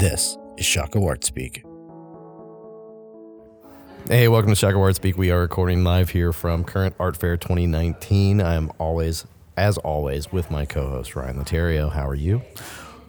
This is Shockoe Art Speak. Hey, welcome to Shockoe Art Speak. We are recording live here from Current Art Fair 2019. I am always, as always, with my co-host Ryan Laterio. How are you?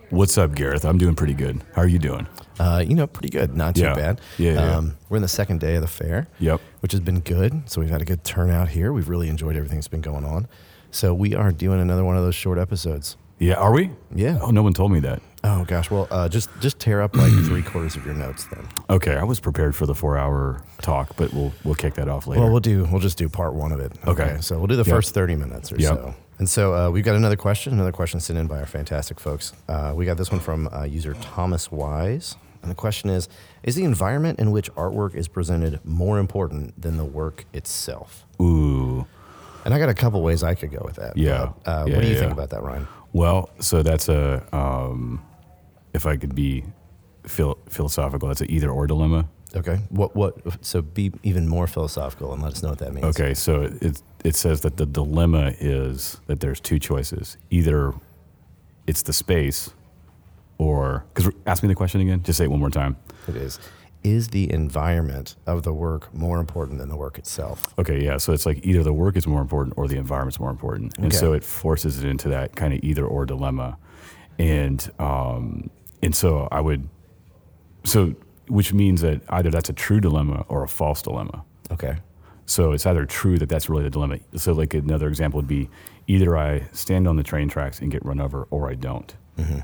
What's up, Gareth? I'm doing pretty good. How are you doing? Uh, you know, pretty good. Not too Yeah. bad. Yeah, yeah. Um, we're in the second day of the fair. Yep. Which has been good. So we've had a good turnout here. We've really enjoyed everything that's been going on. So we are doing another one of those short episodes. Yeah, are we? Yeah. Oh, no one told me that. Oh gosh. Well, uh, just just tear up like three quarters of your notes then. Okay, I was prepared for the four-hour talk, but we'll we'll kick that off later. Well, we'll do. We'll just do part one of it. Okay. So we'll do the Yep. first thirty minutes or Yep. so. And so uh, we've got another question. Another question sent in by our fantastic folks. Uh, we got this one from uh, user Thomas Wise, and the question is: Is the environment in which artwork is presented more important than the work itself? Ooh. And I got a couple ways I could go with that. Yeah. But, uh, Yeah, what do you yeah, think about that, Ryan? Well, so that's a um, if I could be phil- philosophical, that's an either-or dilemma. Okay. What? What? So be even more philosophical and let us know what that means. Okay, so it it says that the dilemma is that there's two choices. Either it's the space, or because ask me the question again. Just say it one more time. It is. Is the environment of the work more important than the work itself? Okay, yeah. So it's like either the work is more important or the environment's more important, and Okay. so it forces it into that kind of either or dilemma, and um, and so I would, so which means that either that's a true dilemma or a false dilemma. Okay. So it's either true that that's really the dilemma. So like another example would be either I stand on the train tracks and get run over, or I don't.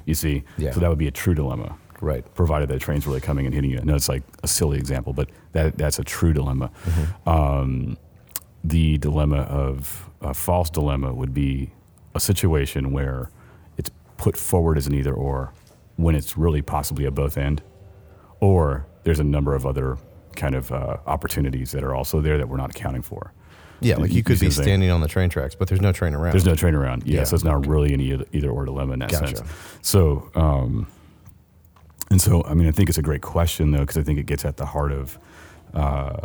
You see, Mm-hmm. Yeah. so that would be a true dilemma Right. provided that the train's really coming and hitting you. No, it's like a silly example, but that that's a true dilemma. Um, the dilemma of a false dilemma would be a situation where it's put forward as an either or when it's really possibly a both end, or there's a number of other kind of uh, opportunities that are also there that we're not accounting for. Yeah, like you You- could be what I'm saying? standing on the train tracks, but there's no train around. There's no train around. Yeah, Yeah. so it's not really an either, either or dilemma in that Gotcha. sense. So, um, and so, I mean, I think it's a great question though, because I think it gets at the heart of uh,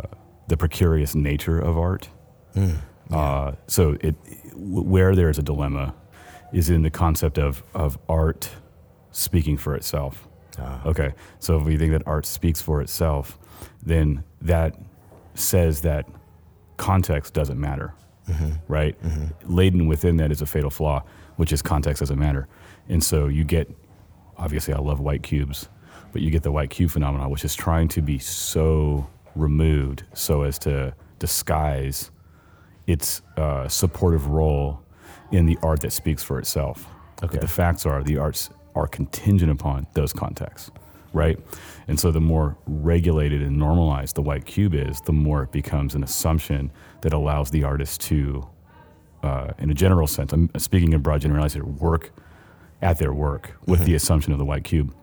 the precarious nature of art. Mm, Uh, so, it where there is a dilemma is in the concept of of art speaking for itself. Ah. Okay, so if we think that art speaks for itself, then that says that context doesn't matter, right? Laden within that is a fatal flaw, which is context doesn't matter. And so you get, obviously, I love white cubes, but you get the white cube phenomenon, which is trying to be so removed so as to disguise its uh, supportive role in the art that speaks for itself. Okay. But the facts are the arts are contingent upon those contexts, right? And so the more regulated and normalized the white cube is, the more it becomes an assumption that allows the artist to, uh, in a general sense, I'm speaking in broad generalities here, work at their work with the assumption of the white cube.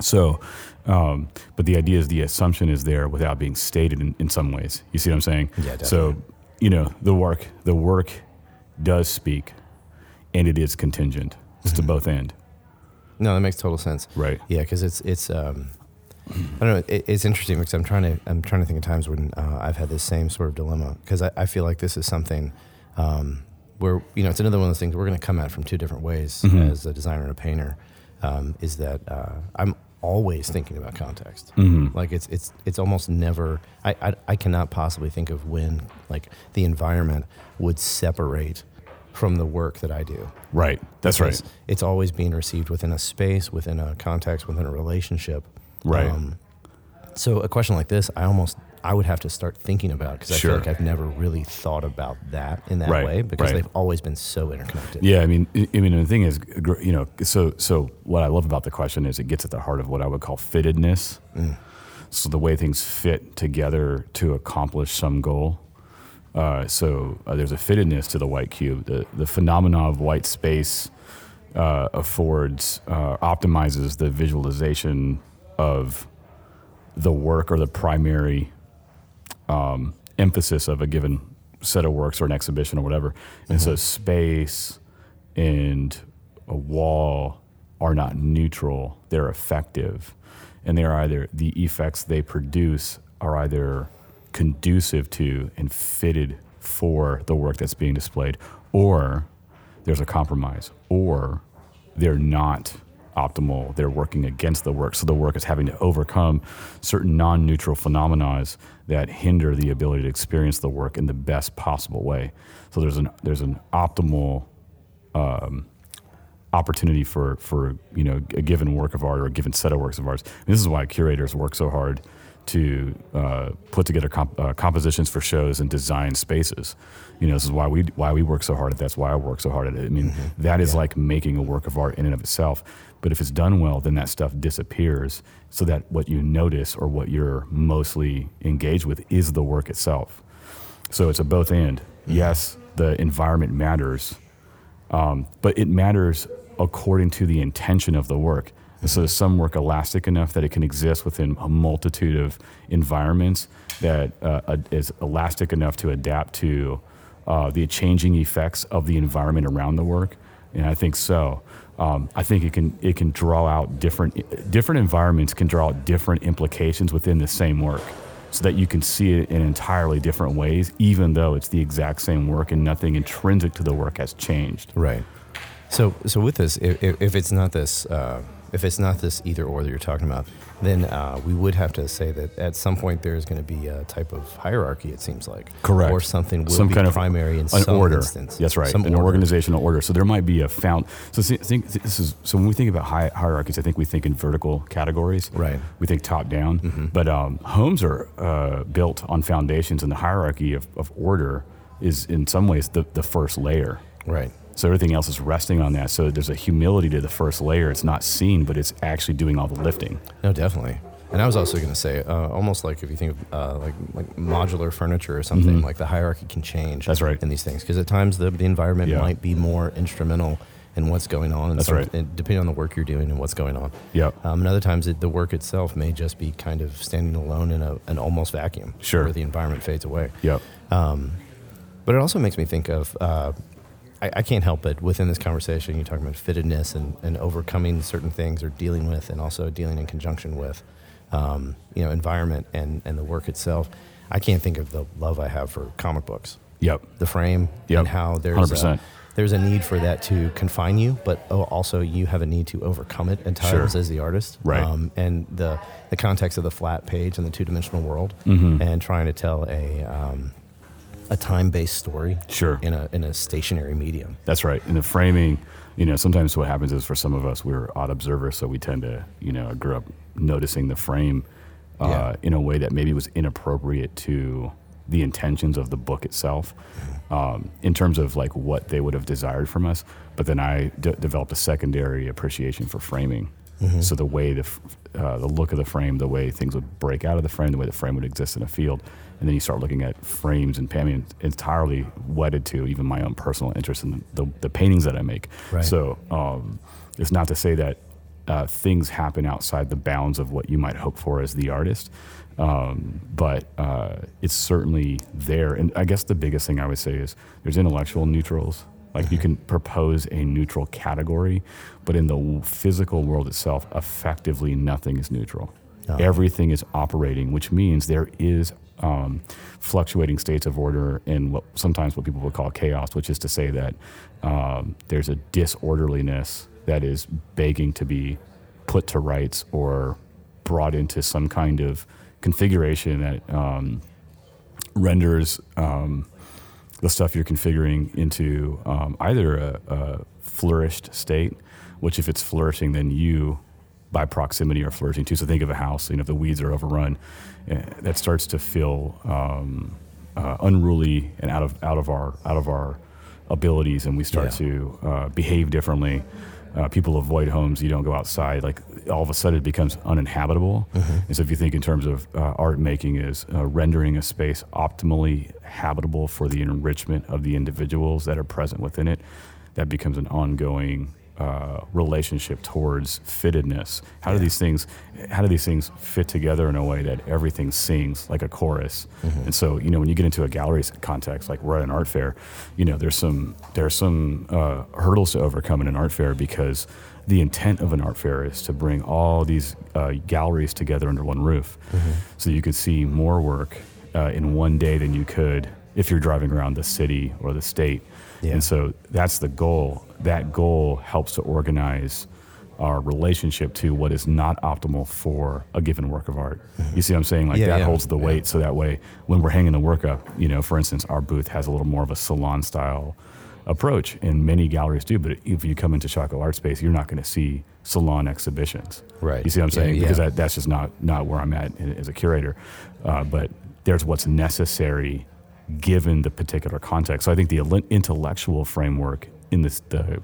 So, um, but the idea is the assumption is there without being stated in, in some ways. You see what I'm saying? Yeah, So, you know, the work, the work does speak, and it is contingent. It's to both end, No, that makes total sense. right? Yeah, because it's it's um, I don't know. It, it's interesting because I'm trying to I'm trying to think of times when uh, I've had this same sort of dilemma because I, I feel like this is something um, where you know it's another one of those things we're going to come at from two different ways Mhm. as a designer and a painter. Um, is that uh, I'm always thinking about context. Mhm. Like it's it's it's almost never. I, I I cannot possibly think of when like the environment would separate from the work that I do. Right. That's right. It's always being received within a space, within a context, within a relationship. Um, Right. so a question like this, I almost I would have to start thinking about because I Sure. feel like I've never really thought about that in that Right, way because right. they've always been so interconnected. Yeah, I mean, I I mean, the thing is, you know, so so what I love about the question is it gets at the heart of what I would call fittedness. Mm. So the way things fit together to accomplish some goal. Uh, so uh, there's a fittedness to the white cube. The the phenomena of white space uh, affords uh, optimizes the visualization of the work or the primary um, emphasis of a given set of works or an exhibition or whatever. And so space and a wall are not neutral, they're effective. And they're either the effects they produce are either conducive to and fitted for the work that's being displayed, or there's a compromise, or they're not optimal. They're working against the work. So the work is having to overcome certain non neutral phenomena that hinder the ability to experience the work in the best possible way. So there's an, there's an optimal um, opportunity for, for you know, a given work of art or a given set of works of art. And this is why curators work so hard to uh, put together comp- uh, compositions for shows and design spaces. You know, this is why we why we work so hard at that. That's why I work so hard at it. I mean, Mm-hmm. that is like making a work of art in and of itself. But if it's done well, then that stuff disappears. So that what you notice or what you're mostly engaged with is the work itself. So it's a both and. Yes, the environment matters, um, but it matters according to the intention of the work. So some work elastic enough that it can exist within a multitude of environments that uh, is elastic enough to adapt to uh, the changing effects of the environment around the work? And I think so. Um, I think it can it can draw out different different environments can draw out different implications within the same work, so that you can see it in entirely different ways, even though it's the exact same work and nothing intrinsic to the work has changed. Right. So, so with this, if, if if it's not this, uh, if it's not this either or that you're talking about, then uh, we would have to say that at some point there is going to be a type of hierarchy. It seems like Correct. or something will some be kind of primary in an some order. instance. That's right, Some an order. organizational order. So there might be a found. So see, think this is so when we think about hi- hierarchies, I think we think in vertical categories. Right. We think top down, but um, homes are uh, built on foundations, and the hierarchy of, of order is in some ways the, the first layer. Right. So everything else is resting on that. So there's a humility to the first layer. It's not seen, but it's actually doing all the lifting. No, definitely. And I was also going to say, uh, almost like if you think of uh, like like modular furniture or something, like the hierarchy can change. Mm-hmm. That's right. In these things, because at times the, the environment Yeah. might be more instrumental in what's going on. And That's some- right. and depending on the work you're doing and what's going on. Yep. Um, and other times it, the work itself may just be kind of standing alone in a, an almost vacuum. Sure. Where the environment fades away. Yep. But it also makes me think of, uh, I, I can't help but within this conversation, you're talking about fittedness and, and overcoming certain things or dealing with and also dealing in conjunction with, um, you know, environment and, and the work itself. I can't think of the love I have for comic books, Yep. the frame, Yep. and how there's a, there's a need for that to confine you, but also you have a need to overcome it at times Sure. as the artist. Right. Um, and the, the context of the flat page and the two dimensional world Mm-hmm. and trying to tell a, um, a time based story Sure. in a, in a stationary medium. That's right. In the framing, you know, sometimes what happens is for some of us, we're odd observers, so we tend to, you know, grew up noticing the frame uh, Yeah. in a way that maybe was inappropriate to the intentions of the book itself, um, in terms of like what they would have desired from us. But then I d- developed a secondary appreciation for framing. So the way the, uh, the look of the frame, the way things would break out of the frame, the way the frame would exist in a field, and then you start looking at frames and I mean, entirely wedded to even my own personal interest in the, the, the paintings that I make. Right. So um, it's not to say that uh, things happen outside the bounds of what you might hope for as the artist, um, but uh, it's certainly there. And I guess the biggest thing I would say is there's intellectual neutrals. Like you can propose a neutral category, but in the physical world itself, effectively nothing is neutral. Everything is operating, which means there is um, fluctuating states of order and what sometimes what people would call chaos, which is to say that um, there's a disorderliness that is begging to be put to rights or brought into some kind of configuration that um, renders um, the stuff you're configuring into um, either a, a flourished state, which if it's flourishing, then you by proximity are flourishing too. So think of a house, you know, if the weeds are overrun, eh, that starts to feel um, uh, unruly and out of out of our out of our abilities, and we start Yeah. to uh, behave differently. Uh, people avoid homes. You don't go outside. Like all of a sudden, it becomes uninhabitable. And so, if you think in terms of uh, art making, is uh, rendering a space optimally habitable for the enrichment of the individuals that are present within it, that becomes an ongoing uh, relationship towards fittedness. How do these things, how do these things fit together in a way that everything sings like a chorus? And so, you know, when you get into a gallery context, like we're at an art fair, you know, there's some there's some uh, hurdles to overcome in an art fair because the intent of an art fair is to bring all these uh, galleries together under one roof, so you could see more work uh, in one day than you could if you're driving around the city or the state. Yeah. And so that's the goal. That goal helps to organize our relationship to what is not optimal for a given work of art. You see what I'm saying? Like Mm-hmm. Yeah, that yeah, holds the weight. So that way, when we're hanging the work up, you know, for instance, our booth has a little more of a salon style approach, and many galleries do. But if you come into Shockoe Art Space, you're not going to see salon exhibitions. Right. You see what I'm saying? yeah. Because that, that's just not not where I'm at as a curator. Uh, but there's what's necessary given the particular context. So I think the intellectual framework in this the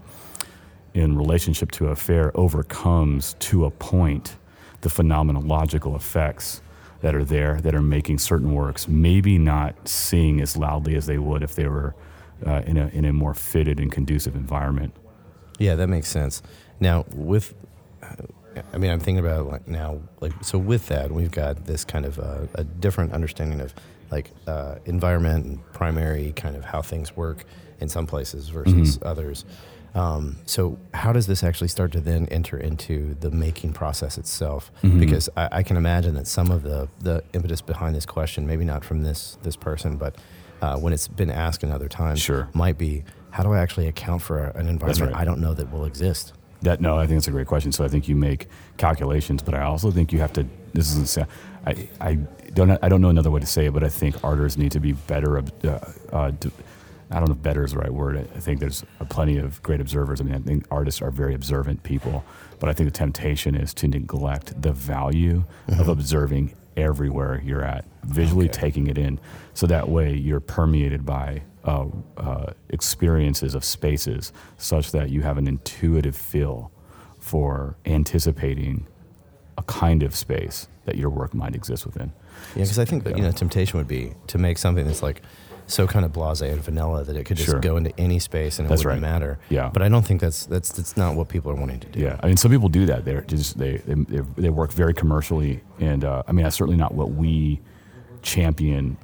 in relationship to a fair overcomes to a point the phenomenological effects that are there that are making certain works maybe not sing as loudly as they would if they were uh, in a in a more fitted and conducive environment. Yeah, that makes sense. Now, with, I mean, I'm thinking about it like now, like so. With that, we've got this kind of uh, a different understanding of like uh, environment and primary kind of how things work in some places versus others. Um, so, how does this actually start to then enter into the making process itself? Because I, I can imagine that some of the the impetus behind this question, maybe not from this this person, but uh, when it's been asked in other times, Sure. might be how do I actually account for an environment right. I don't know that will exist? That no, I think it's a great question. So I think you make calculations, but I also think you have to. This isn't. I I don't I don't know another way to say it, but I think artists need to be better. Uh, uh, I don't know if better is the right word. I think there's plenty of great observers. I mean, I think artists are very observant people, but I think the temptation is to neglect the value of observing everywhere you're at, visually Okay. taking it in, so that way you're permeated by uh, uh, experiences of spaces, such that you have an intuitive feel for anticipating a kind of space that your work might exist within. Yeah, because I think that you know temptation would be to make something that's like so kind of blasé and vanilla that it could just Sure. go into any space and it That's wouldn't right. matter. Yeah. But I don't think that's that's that's not what people are wanting to do. Yeah, I mean, some people do that. They're just they they, they, they work very commercially, and uh, I mean, that's certainly not what we champion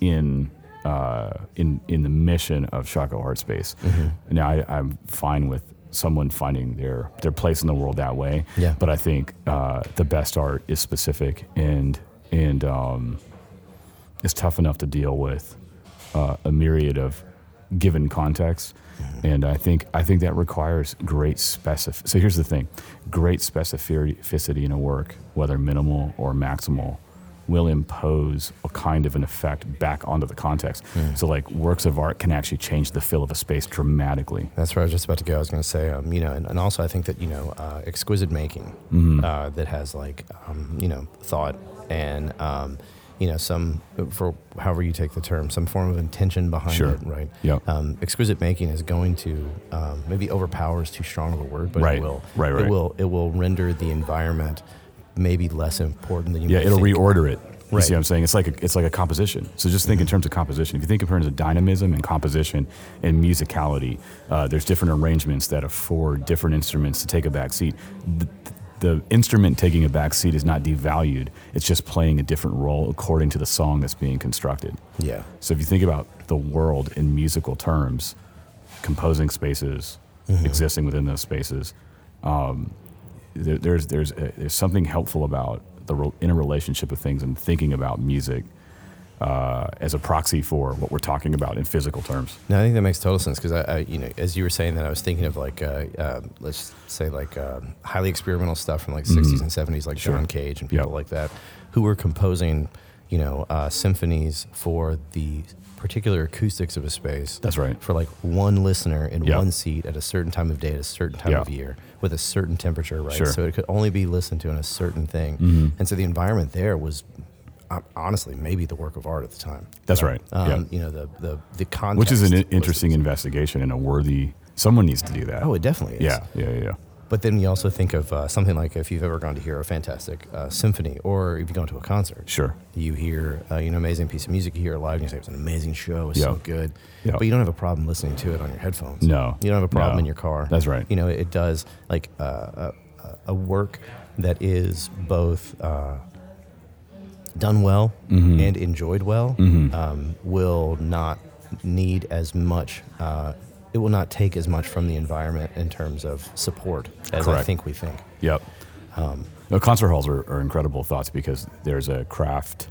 in uh, in in the mission of Shockoe Art Space. Mm-hmm. Now, I, I'm fine with someone finding their their place in the world that way. Yeah. But I think uh, the best art is specific and and um, it's tough enough to deal with uh, a myriad of given context. And I think I think that requires great specific. So here's the thing: great specificity in a work, whether minimal or maximal, will impose a kind of an effect back onto the context. So like works of art can actually change the feel of a space dramatically. That's where I was just about to go. I was going to say, um, you know, and, and also I think that you know, uh, exquisite making Mm-hmm. uh, that has like, um, you know, thought and um, you know, some for however you take the term, some form of intention behind Sure. it, right? Yep. Um, exquisite making is going to um, maybe overpower is too strong of a word, but Right. it will. Right, It right. will. It will render the environment maybe less important than you. Yeah, it'll think. reorder it. You Right. Mm-hmm. see what I'm saying? It's like a, it's like a composition. So just think in terms of composition. If you think in terms of dynamism and composition and musicality, uh, there's different arrangements that afford different instruments to take a back seat. The, the instrument taking a back seat is not devalued. It's just playing a different role according to the song that's being constructed. Yeah. So if you think about the world in musical terms, composing spaces, existing within those spaces, um, there, there's there's a, there's something helpful about the re- interrelationship of things and thinking about music uh, as a proxy for what we're talking about in physical terms. No, I think that makes total sense because I, I, you know, as you were saying that, I was thinking of like, uh, uh, let's say like um highly experimental stuff from like 60s and 70s, like Mm-hmm. Sure. John Cage and people Yep. like that, who were composing, you know, uh, symphonies for the particular acoustics of a space. That's right. For like one listener in Yep. one seat at a certain time of day, at a certain time of year, with a certain temperature, right? Sure. So it could only be listened to in a certain thing, Mm-hmm. and so the environment there was. uh, Honestly, maybe the work of art at the time. That's right. Um, Yeah. You know the the the context, Which is an interesting investigation and a worthy. Someone needs to do that. Oh, it definitely is. yeah, yeah, yeah. But then you also think of uh, something like if you've ever gone to hear a fantastic uh, symphony, or if you go to a concert, Sure. you hear uh, you know amazing piece of music, you hear it live, and you say it's an amazing show, it's so good. Yeah. But you don't have a problem listening to it on your headphones. No. you don't have a problem No. in your car. That's right. You know, it does like uh, a, a work that is both. Uh, Done well Mm-hmm. and enjoyed well um, will not need as much. Uh, it will not take as much from the environment in terms of support as I think we think. Yep. Um, no, concert halls are, are incredible thoughts because there's a craft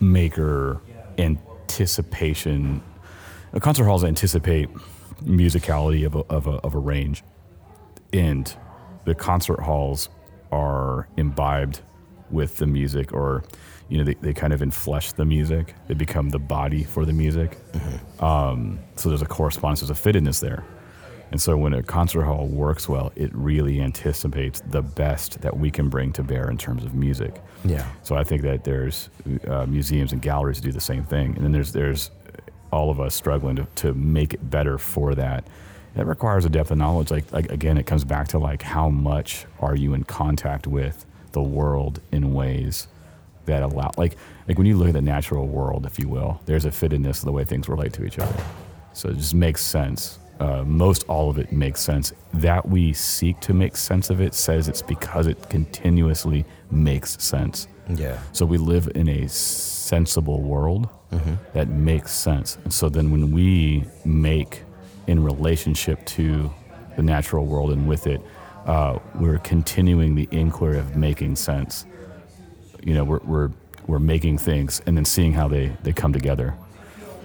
maker anticipation. Concert halls anticipate musicality of a, of a, of a range, and the concert halls are imbibed with the music, or you know, they, they kind of inflesh the music. They become the body for the music. Um, so there's a correspondence, there's a fittedness there. And so when a concert hall works well, it really anticipates the best that we can bring to bear in terms of music. Yeah. So I think that there's uh, museums and galleries that do the same thing, and then there's there's all of us struggling to, to make it better for that. That requires a depth of knowledge. Like, like again, it comes back to like how much are you in contact with the world in ways that allow like like when you look at the natural world, if you will, there's a fittedness of the way things relate to each other. So it just makes sense. Uh, most all of it makes sense. That we seek to make sense of it says it's because it continuously makes sense. Yeah. So we live in a sensible world that makes sense. And so then when we make in relationship to the natural world and with it, uh, we're continuing the inquiry of making sense. You know, we're, we're, we're making things and then seeing how they, they come together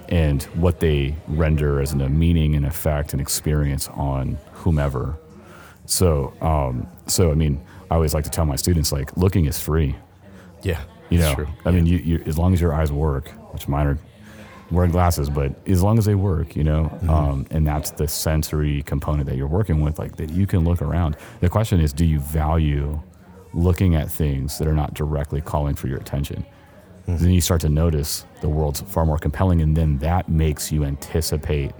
and what they render as a meaning and effect and experience on whomever. So, um, so I mean, I always like to tell my students like looking is free. Yeah. You know, true. I mean, you, you, as long as your eyes work, which mine are wearing glasses, but as long as they work, you know, Mm-hmm. um, and that's the sensory component that you're working with, like that you can look around. The question is, do you value looking at things that are not directly calling for your attention? Mm-hmm. Then you start to notice the world's far more compelling, and then that makes you anticipate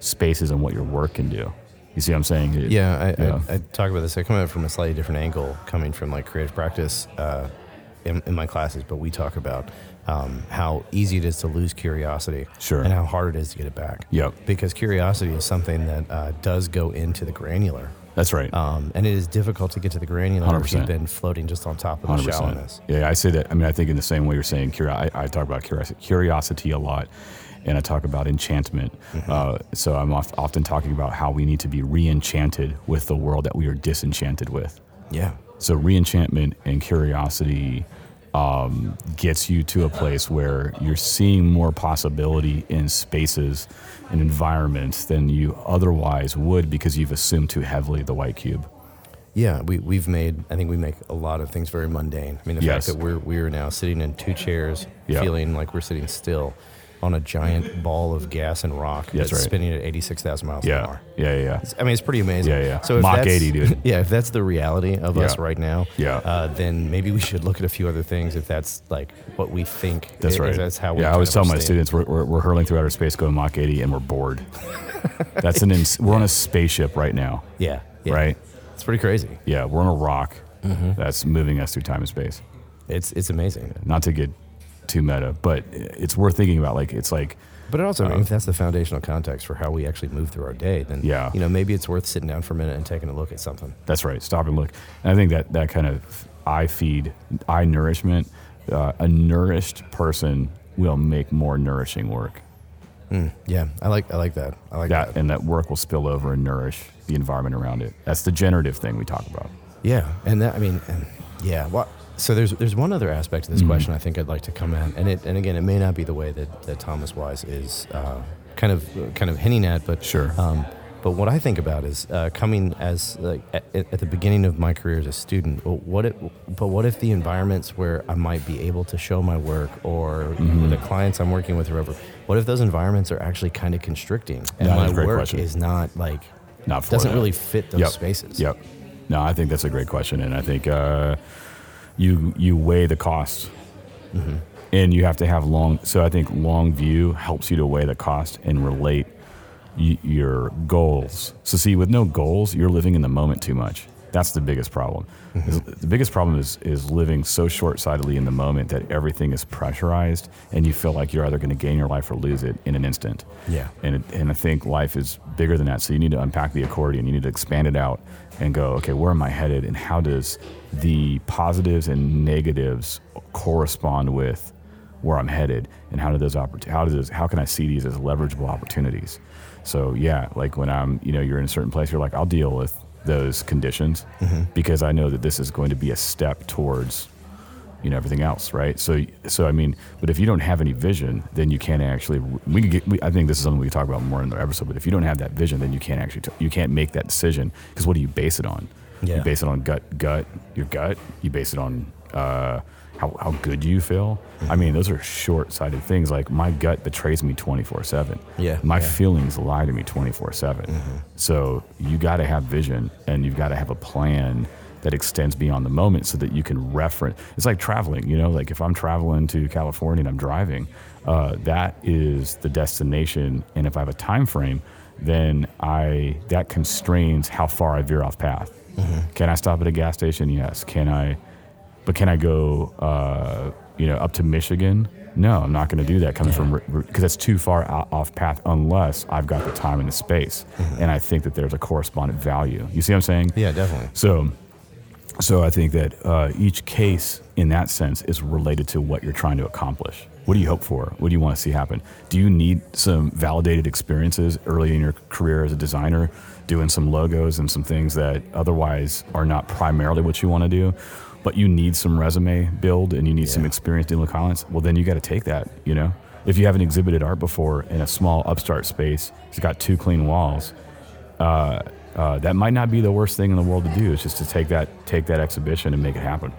spaces and what your work can do. You see what I'm saying? It- Yeah, I, Yeah. I, I talk about this. I come at it from a slightly different angle, coming from like creative practice uh, in, in my classes. But we talk about um, how easy it is to lose curiosity, Sure. and how hard it is to get it back. Yep. Because curiosity is something that uh, does go into the granular, That's right. um, and it is difficult to get to the granular Hundred if you've 100%. been floating just on top of the 100%. shallowness. Yeah, I say that. I mean, I think in the same way you're saying, I, I talk about curiosity, curiosity a lot, and I talk about enchantment. Uh, so I'm oft, often talking about how we need to be re-enchanted with the world that we are disenchanted with. Yeah, So re-enchantment and curiosity um, gets you to a place where you're seeing more possibility in spaces and environments than you otherwise would because you've assumed too heavily the white cube. yeah. We we've made. I think we make a lot of things very mundane. I mean, the Yes. fact that we're we are now sitting in two chairs, Yeah. feeling like we're sitting still on a giant ball of gas and rock That's that's right. spinning at 86,000 miles an hour. yeah, yeah. It's- I mean, it's pretty amazing. Yeah, yeah. So if Mach that's- 80, dude. Yeah, if that's the reality of us right now, Yeah. uh, then maybe we should look at a few other things if that's like what we think. That's i- right. That's how. yeah, I always tell my students we're, we're, we're hurling through outer space going Mach 80 and we're bored. That's an ins- we're on a spaceship right now, Yeah, yeah. right? It's pretty crazy. Yeah, we're on a rock Mm-hmm. that's moving us through time and space. It's it's amazing. Not to get too meta, but it's worth thinking about. Like it's like But it also, I mean, if that's the foundational context for how we actually move through our day, then Yeah. you know, maybe it's worth sitting down for a minute and taking a look at something. that's right. Stop and look. And I think that that kind of eye feed, eye nourishment. Uh, a nourished person will make more nourishing work. Yeah, I like I like that. I like That that. and that work will spill over and nourish the environment around it. That's the generative thing we talk about. Yeah, and that I mean, and yeah. Well, so there's there's one other aspect Mm-hmm. of this question I think I'd like to come at, and it and again, it may not be the way that, that Thomas Wise is uh, kind of kind of hinting at, but Sure. Um, but what I think about is uh, coming as like at, at the beginning of my career as a student. What if, but what if the environments where I might be able to show my work, or Mm-hmm. the clients I'm working with, or whatever, what if those environments are actually kind of constricting, and my work question. is not like Not for doesn't that. really fit those Yep. spaces? Yep. No, I think that's a great question, and I think uh, you you weigh the cost, Mm-hmm. and you have to have long. So I think long view helps you to weigh the cost and relate y- your goals. So see, with no goals, you're living in the moment too much. That's the biggest problem. Mm-hmm. The biggest problem is is living so short-sightedly in the moment that everything is pressurized, and you feel like you're either going to gain your life or lose it in an instant. Yeah. And, it, and I think life is bigger than that. So you need to unpack the accordion. You need to expand it out and go, okay, where am I headed? And how does the positives and negatives correspond with where I'm headed? And how do those oppor- how does how can I see these as leverageable opportunities? So yeah, like when I'm, you know, you're in a certain place, you're like, I'll deal with those conditions because I know that this is going to be a step towards you know everything else right so so i mean but if you don't have any vision then you can't actually we can get we, i think this is something we can talk about more in the episode but if you don't have that vision then you can't actually t- you can't make that decision because what do you base it on Yeah. You base it on gut, gut, your gut. You base it on uh, how, how good you feel. I mm-hmm. mean, those are short sighted things. Like my gut betrays me 24 7. Yeah, My yeah. feelings lie to me 24 7. Mm-hmm. So you got to have vision and you've got to have a plan that extends beyond the moment so that you can reference. It's like traveling, you know, like if I'm traveling to California and I'm driving, uh, that is the destination. And if I have a time frame, then I that constrains how far I veer off path. Mm-hmm. Can I stop at a gas station? Yes. Can I? But can I go, uh, you know, up to Michigan? No, I'm not going to do that coming from because that's too far out, off path unless I've got the time and the space, and I think that there's a correspondent value. You see what I'm saying? Yeah, definitely. So, so I think that uh, each case, in that sense, is related to what you're trying to accomplish. What do you hope for? What do you want to see happen? Do you need some validated experiences early in your career as a designer, doing some logos and some things that otherwise are not primarily what you want to do, but you need some resume build and you need some experience dealing with clients? Well, then you got to take that. You know, if you haven't exhibited art before in a small upstart space, it's got two clean walls uh, that might not be the worst thing in the world to do. It's just to take that take that exhibition and make it happen.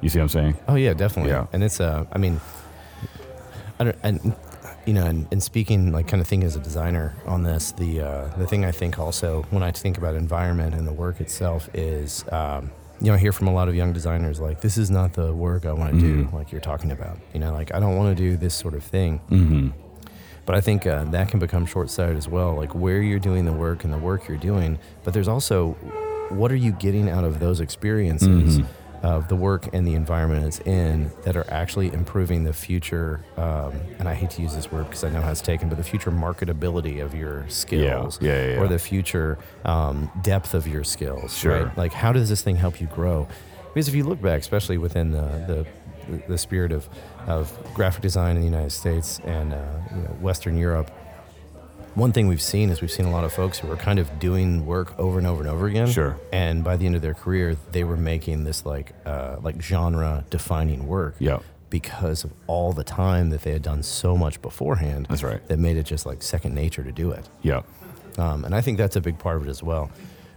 You see what I'm saying? Oh yeah, definitely. Yeah. And it's uh, I mean, I don't, and you know, and, and speaking like kind of thinking as a designer on this, the uh, the thing I think also when I think about environment and the work itself is, um, you know, I hear from a lot of young designers like, this is not the work I want to do, like you're talking about. You know, like I don't want to do this sort of thing. Mm-hmm. But I think uh, that can become short sighted as well, like where you're doing the work and the work you're doing. But there's also what are you getting out of those experiences of the work and the environment it's in that are actually improving the future. Um, and I hate to use this word because I know how it's taken, but the future marketability of your skills Yeah, yeah, yeah, or the future um, depth of your skills. Sure. Right? Like, how does this thing help you grow? Because if you look back, especially within the, the the spirit of, of graphic design in the United States and uh, you know, Western Europe, one thing we've seen is we've seen a lot of folks who are kind of doing work over and over and over again. Sure. And by the end of their career, they were making this like uh, like genre defining work. Yep. Because of all the time that they had done so much beforehand. That's right. That made it just like second nature to do it. Yeah. Um, and I think that's a big part of it as well.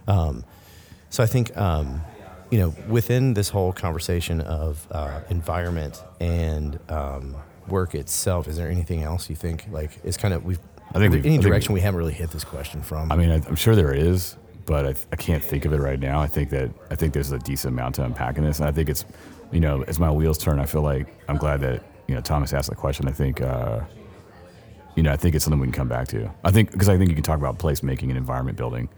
Um, so I think, um, you know, within this whole conversation of uh, environment and um, work itself, is there anything else you think like is kind of we've I think any I direction we- haven't really hit this question from? I mean, I, I'm sure there is, but I, I can't think of it right now. I think that I think there's a decent amount to unpack in this, and I think it's, you know, as my wheels turn, I feel like I'm glad that you know Thomas asked the question. I think, uh, you know, I think it's something we can come back to. I think because I think you can talk about placemaking and environment building.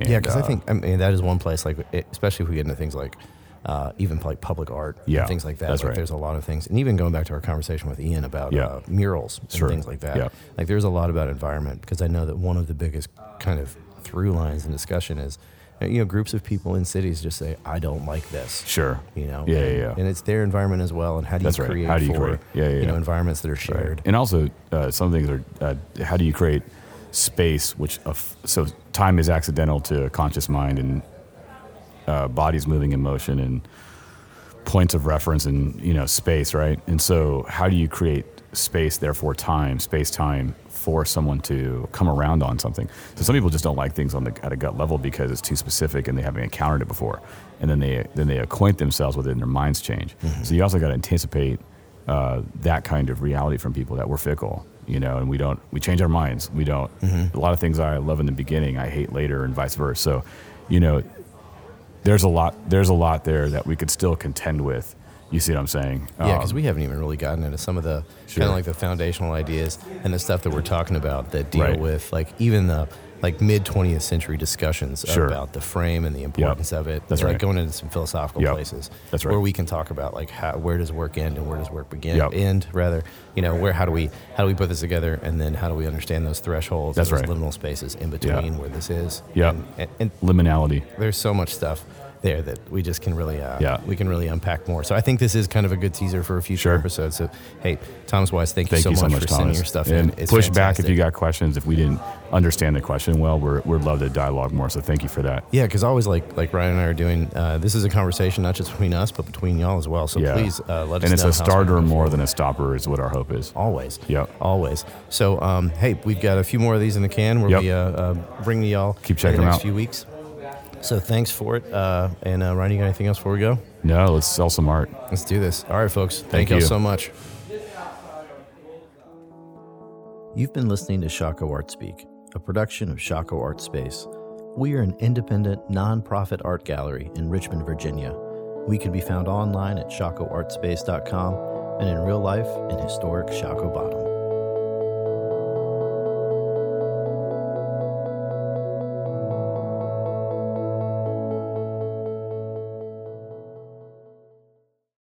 And, yeah, because I uh, think I mean that is one place like especially if we get into things like. Uh, even like public art Yeah, and things like that. that's like right. There's a lot of things, and even going back to our conversation with Ian about Yeah. uh, murals and Sure. things like that. Yeah. Like there's a lot about environment because I know that one of the biggest kind of through lines in discussion is, uh, you know, groups of people in cities just say, "I don't like this." Sure. You know. Yeah, and, yeah. And it's their environment as well. And how do That's you right. create How do you for create? Yeah, yeah, you know environments that are Right. shared? And also, uh, some things are uh, how do you create space, which uh, so time is accidental to a conscious mind and uh, bodies moving in motion and points of reference and you know space, right? And so, how do you create space, therefore time, space time for someone to come around on something? So some people just don't like things on the at a gut level because it's too specific and they haven't encountered it before, and then they then they acquaint themselves with it and their minds change. So you also got to anticipate uh, that kind of reality from people that we're fickle, you know, and we don't we change our minds. We don't a lot of things I love in the beginning I hate later, and vice versa. So, you know, there's a lot there's a lot there that we could still contend with. You see what I'm saying? Yeah, because Um, we haven't even really gotten into some of the Sure. kind of like the foundational ideas and the stuff that we're talking about that deal Right. with like even the like mid 20th century discussions Sure. about the frame and the importance of it. That's like right. going into some philosophical Yep. places. That's right. Where we can talk about like how where does work end and where does work begin? Yep. End rather, you know, where how do we how do we put this together and then how do we understand those thresholds, That's those right. liminal spaces in between where this is. Yeah. And, and, and liminality. there's so much stuff there that we just can really uh, Yeah. we can really unpack more. So I think this is kind of a good teaser for a future Sure. episode. So hey, Thomas Wise, thank, Thank you so much, for sending your stuff and in. It's push back if you got questions. If we didn't understand the question well, we're, we'd love to dialogue more. So thank you for that. Yeah, because always like like Ryan and I are doing. Uh, this is a conversation not just between us, but between y'all as well. So yeah. please uh, let us. and it's a starter more than a stopper is what our hope is. Always. Yep. Always. So, um, hey, we've got a few more of these in the can where Yep. we uh, uh, bring to y'all Keep checking the next out. few weeks. So thanks for it. Uh, and uh, Ryan, you got anything else before we go? No, let's sell some art. Let's do this. All right, folks. Thank, Thank you so much. You've been listening to Shockoe Art Speak, a production of Shockoe Art Space. We are an independent, nonprofit art gallery in Richmond, Virginia. We can be found online at shockoeartspace.com and in real life in historic Shockoe Bottom.